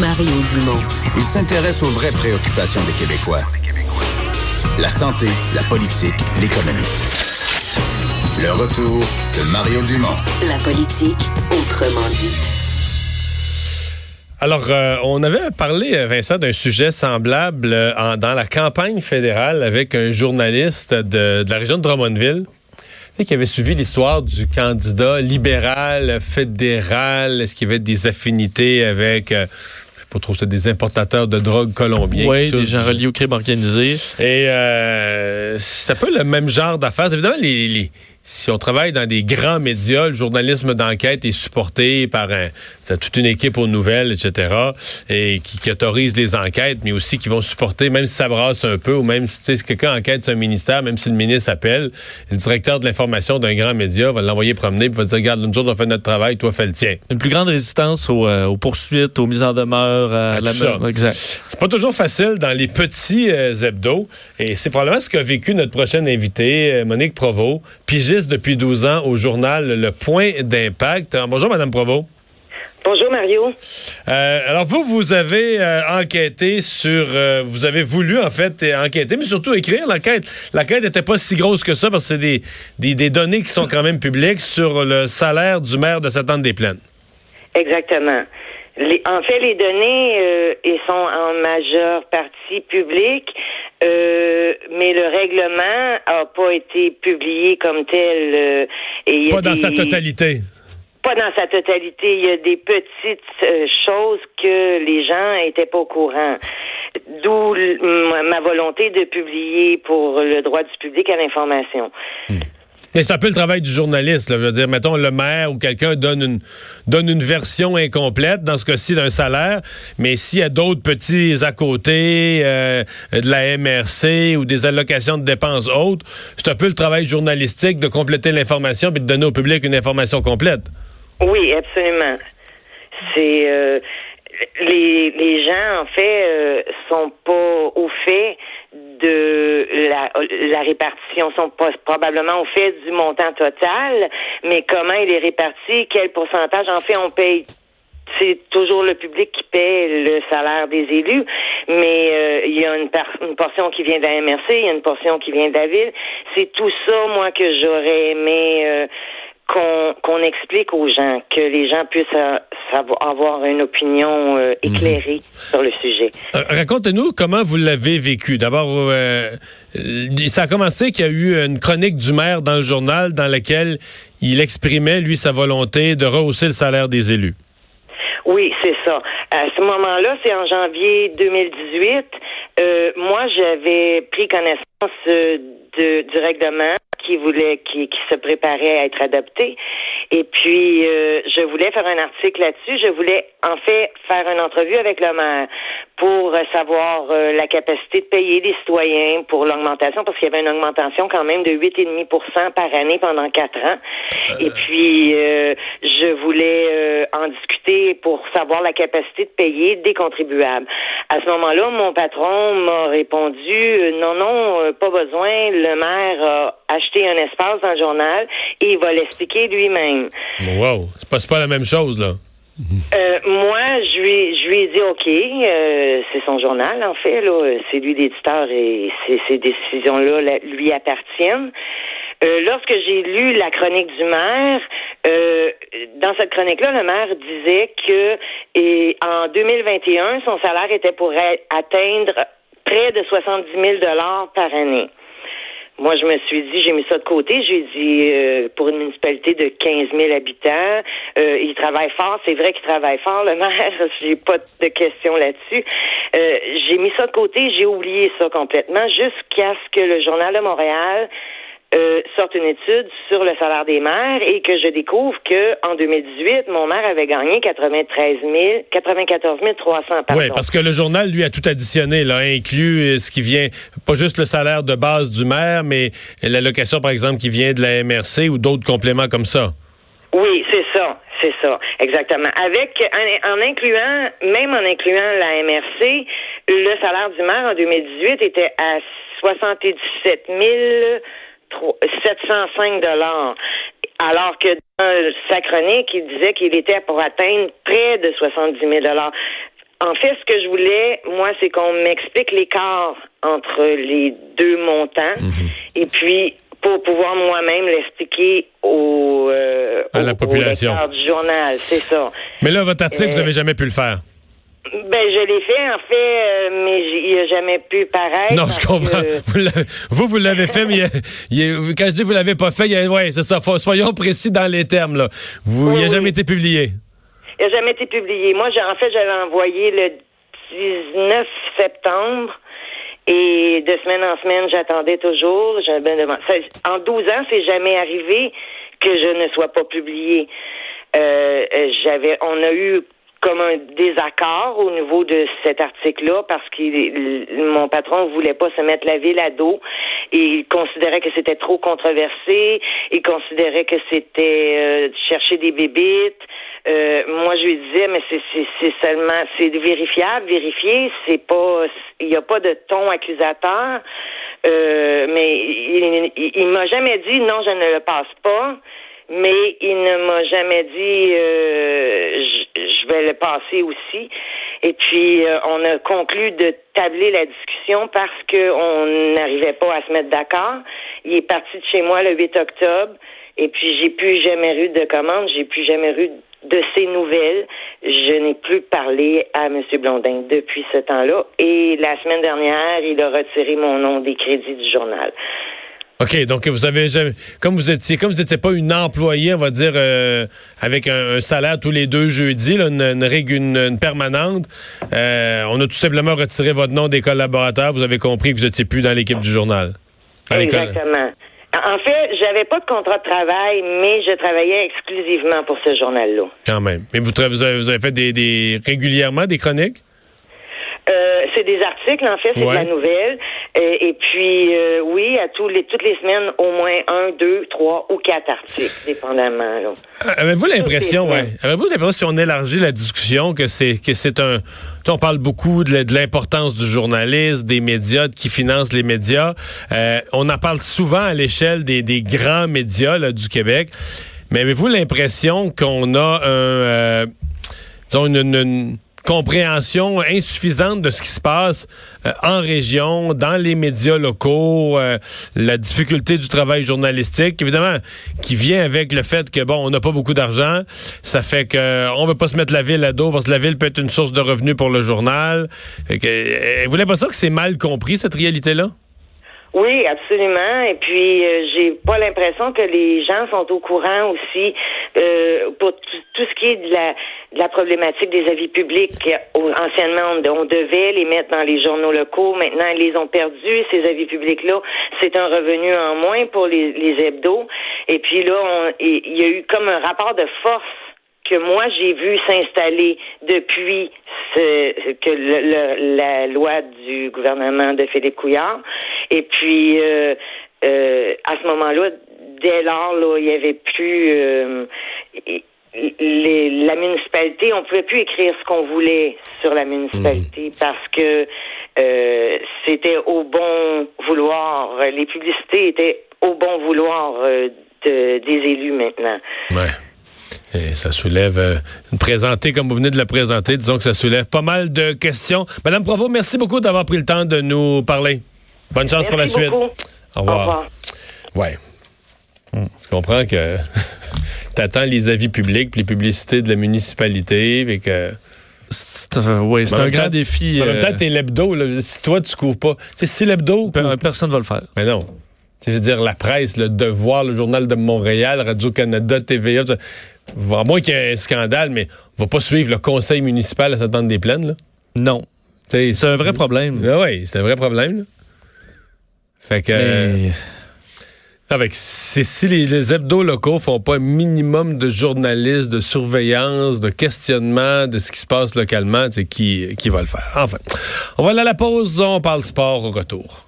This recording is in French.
Mario Dumont. Il s'intéresse aux vraies préoccupations des Québécois. La santé, la politique, l'économie. Le retour de Mario Dumont. La politique, autrement dit. Alors, euh, on avait parlé, euh, Vincent, d'un sujet semblable euh, en- dans la campagne fédérale avec un journaliste de, de la région de Drummondville qui avait suivi l'histoire du candidat libéral, fédéral. Est-ce qu'il y avait des affinités avec, euh, je sais pas trop, c'est des importateurs de drogue colombiens? Oui, des gens reliés au crime organisé. Et euh, c'est un peu le même genre d'affaires. Évidemment, les, les- si on travaille dans des grands médias, le journalisme d'enquête est supporté par un, toute une équipe aux nouvelles, etc., et qui, qui autorise les enquêtes, mais aussi qui vont supporter, même si ça brasse un peu, ou même si, quelqu'un enquête sur un ministère, même si le ministre appelle, le directeur de l'information d'un grand média va l'envoyer promener, puis va dire, regarde, nous autres, on fait notre travail, toi, fais le tien. Une plus grande résistance aux, euh, aux poursuites, aux mises en demeure, à, À la tout ça. même- Exact. C'est pas toujours facile dans les petits euh, hebdos. Et c'est probablement ce qu'a vécu notre prochaine invitée, euh, Monique Provost, pigiste depuis 12 ans au journal Le Point d'Impact. Alors, bonjour, Madame Provost. Bonjour Mario. Euh, alors, vous, vous avez euh, enquêté sur... euh, vous avez voulu, en fait, euh, enquêter, mais surtout écrire l'enquête. L'enquête n'était pas si grosse que ça, parce que c'est des, des, des données qui sont quand même publiques sur le salaire du maire de Sainte-Anne-des-Plaines. Exactement. Les- en fait, les données euh, sont en majeure partie publiques, euh, mais le règlement a pas été publié comme tel. euh, et il y a Pas dans sa totalité. Pas dans sa totalité. Il y a des petites euh, choses que les gens étaient pas au courant. D'où ma volonté de publier pour le droit du public à l'information. Mais c'est un peu le travail du journaliste. Là. Je veux dire, mettons, le maire ou quelqu'un donne une, donne une version incomplète, dans ce cas-ci, d'un salaire, mais s'il y a d'autres petits à côté, euh, de la MRC ou des allocations de dépenses autres, c'est un peu le travail journalistique de compléter l'information puis de donner au public une information complète. Oui, absolument. C'est euh, les, les gens en fait euh, sont pas au fait de la, répartition, sont probablement au fait du montant total, mais comment il est réparti, quel pourcentage en fait on paye c'est toujours le public qui paie le salaire des élus, mais euh, il y a une, portion qui vient de la MRC, il y a une portion qui vient de la ville. C'est tout ça, moi, que j'aurais aimé euh, qu'on explique aux gens, que les gens puissent euh, avoir une opinion euh, éclairée sur le sujet. Euh, Racontez-nous comment vous l'avez vécu. D'abord, euh, euh, ça a commencé qu'il y a eu une chronique du maire dans le journal dans laquelle il exprimait, lui, sa volonté de rehausser le salaire des élus. Oui, c'est ça. À ce moment-là, c'est en janvier 2018. Euh, moi, j'avais pris connaissance euh, de, du règlement qui voulait, qui, qui se préparait à être adopté. Et puis, euh, je voulais faire un article là-dessus. Je voulais, en fait, faire une entrevue avec le maire pour euh, savoir euh, la capacité de payer les citoyens pour l'augmentation, parce qu'il y avait une augmentation quand même de 8,5% par année pendant quatre ans. Et puis, euh, je voulais euh, en discuter pour savoir la capacité de payer des contribuables. À ce moment-là, mon patron m'a répondu euh, non, non, euh, pas besoin. Le maire a acheté un espace dans le journal et il va l'expliquer lui-même. Wow, c'est pas, c'est pas la même chose, là. Euh, moi, je lui, je lui ai dit OK, euh, c'est son journal en fait, là, c'est lui l'éditeur et ces, décisions-là lui appartiennent. Euh, lorsque j'ai lu la chronique du maire, euh, dans cette chronique-là, le maire disait que et, en 2021, son salaire était pour atteindre près de 70 000 dollars par année. Moi, je me suis dit, j'ai mis ça de côté. J'ai dit, euh, pour une municipalité de 15 000 habitants, euh, il travaille fort. C'est vrai qu'il travaille fort, le maire. J'ai pas de questions là-dessus. Euh, j'ai mis ça de côté. J'ai oublié ça complètement jusqu'à ce que le Journal de Montréal euh, sorte une étude sur le salaire des maires et que je découvre que en 2018, mon maire avait gagné 93 000, 94 300 pardon. Oui, parce que le journal, lui, a tout additionné, là, inclut euh, ce qui vient, pas juste le salaire de base du maire, mais l'allocation, par exemple, qui vient de la MRC ou d'autres compléments comme ça. Oui, c'est ça, c'est ça, exactement. Avec en, en incluant, même en incluant la MRC, le salaire du maire en 2018 était à 77 705 dollars. Alors que dans sa chronique, il disait qu'il était pour atteindre près de 70 000 dollars. en fait, ce que je voulais, moi, c'est qu'on m'explique l'écart entre les deux montants. Mhm. Et puis, pour pouvoir moi-même l'expliquer au, euh, À la au- au population. lecteur du journal, c'est ça. Mais là, votre article, Euh, vous n'avez jamais pu le faire. Ben, je l'ai fait, en fait, euh, mais il n'a jamais pu paraître. Non, je comprends. que- Vous, vous, l'avez fait, mais il y a- il y a- quand je dis vous l'avez pas fait, il y a- ouais, c'est ça. Faut- soyons précis dans les termes. Là. Vous, il n'a Oui, jamais été publié. Il n'a jamais été publié. Moi, en fait, je l'ai envoyé le 19 septembre. Et de semaine en semaine, j'attendais toujours. J'avais En 12 ans, c'est jamais arrivé que je ne sois pas publié. Euh, euh, j'avais, on a eu comme un désaccord au niveau de cet article-là parce que mon patron voulait pas se mettre la ville à dos il considérait que c'était trop controversé. Il considérait que c'était euh, chercher des bébites. Euh, moi, je lui disais, mais c'est seulement, c'est vérifiable, vérifié, c'est pas, il n'y a pas de ton accusateur. Euh, mais il, il, il m'a jamais dit non, je ne le passe pas. Mais il ne m'a jamais dit euh, je, vais le passer aussi. Et puis euh, on a conclu de tabler la discussion parce qu'on n'arrivait pas à se mettre d'accord. Il est parti de chez moi le 8 octobre. Et puis j'ai plus jamais eu de commande, j'ai plus jamais eu de ces nouvelles. Je n'ai plus parlé à M. Blondin depuis ce temps-là. Et la semaine dernière, il a retiré mon nom des crédits du journal. OK, donc vous avez comme vous étiez, comme vous n'étiez pas une employée, on va dire, euh, avec un, un salaire tous les deux jeudis, là, une, une, règle- une- une permanente, euh, on a tout simplement retiré votre nom des collaborateurs. Vous avez compris que vous n'étiez plus dans l'équipe du journal. Exactement. En fait, j'avais pas de contrat de travail, mais je travaillais exclusivement pour ce journal-là. Quand même. Mais vous, vous avez fait des, des régulièrement des chroniques? Euh, c'est des articles, en fait, c'est Ouais. de la nouvelle. Euh, et puis, euh, oui, à tous les, toutes les semaines, au moins un, deux, trois ou quatre articles, dépendamment. Avez-vous l'impression, ouais, avez-vous l'impression, si on élargit la discussion, que c'est que c'est un. On parle beaucoup de l'importance du journalisme, des médias, de qui financent les médias. Euh, on en parle souvent à l'échelle des, des grands médias là, du Québec. Mais avez-vous l'impression qu'on a un, disons une, une- une compréhension insuffisante de ce qui se passe euh, en région, dans les médias locaux, euh, la difficulté du travail journalistique, évidemment, qui vient avec le fait que bon, on n'a pas beaucoup d'argent, ça fait que euh, on veut pas se mettre la ville à dos parce que la ville peut être une source de revenus pour le journal. Vous n'avez pas ça que c'est mal compris cette réalité-là? Oui, absolument. Et puis, euh, j'ai pas l'impression que les gens sont au courant aussi euh, pour tout, ce qui est de la, de la problématique des avis publics. Anciennement, on, on devait les mettre dans les journaux locaux. Maintenant, ils les ont perdus, ces avis publics-là. C'est un revenu en moins pour les, les hebdos. Et puis là, il y a eu comme un rapport de force que moi j'ai vu s'installer depuis ce, que le- le- la loi du gouvernement de Philippe Couillard. Et puis euh, euh, à ce moment-là, dès lors, là, il y avait plus euh, les- la municipalité, on pouvait plus écrire ce qu'on voulait sur la municipalité parce que c'était au bon vouloir. Les publicités étaient au bon vouloir de- des élus maintenant. Ouais. Et ça soulève, euh, présenter comme vous venez de la présenter, disons que ça soulève pas mal de questions. Madame Provo, merci beaucoup d'avoir pris le temps de nous parler. Bonne chance pour la suite. beaucoup. Au revoir. Ouais. Tu comprends que t'attends les avis publics puis les publicités de la municipalité et que C'est euh, ouais, un grand défi. en même euh, temps t'es l'hebdo si toi tu couvres pas tu sais si l'hebdo per- couvre- personne va le faire. mais non tu sais, je veux dire la presse le devoir le journal de Montréal Radio Canada TVA à moins qu'il y ait un scandale mais on va pas suivre le conseil municipal à s'attendre des plaines là Non. C'est un vrai problème. Ah oui, c'est un vrai problème. là. Fait que. euh, Mais- avec, si les, les hebdos locaux font pas un minimum de journalisme, de surveillance, de questionnement de ce qui se passe localement, c'est qui, qui va le faire. Enfin, on va aller à la pause, on parle sport au retour.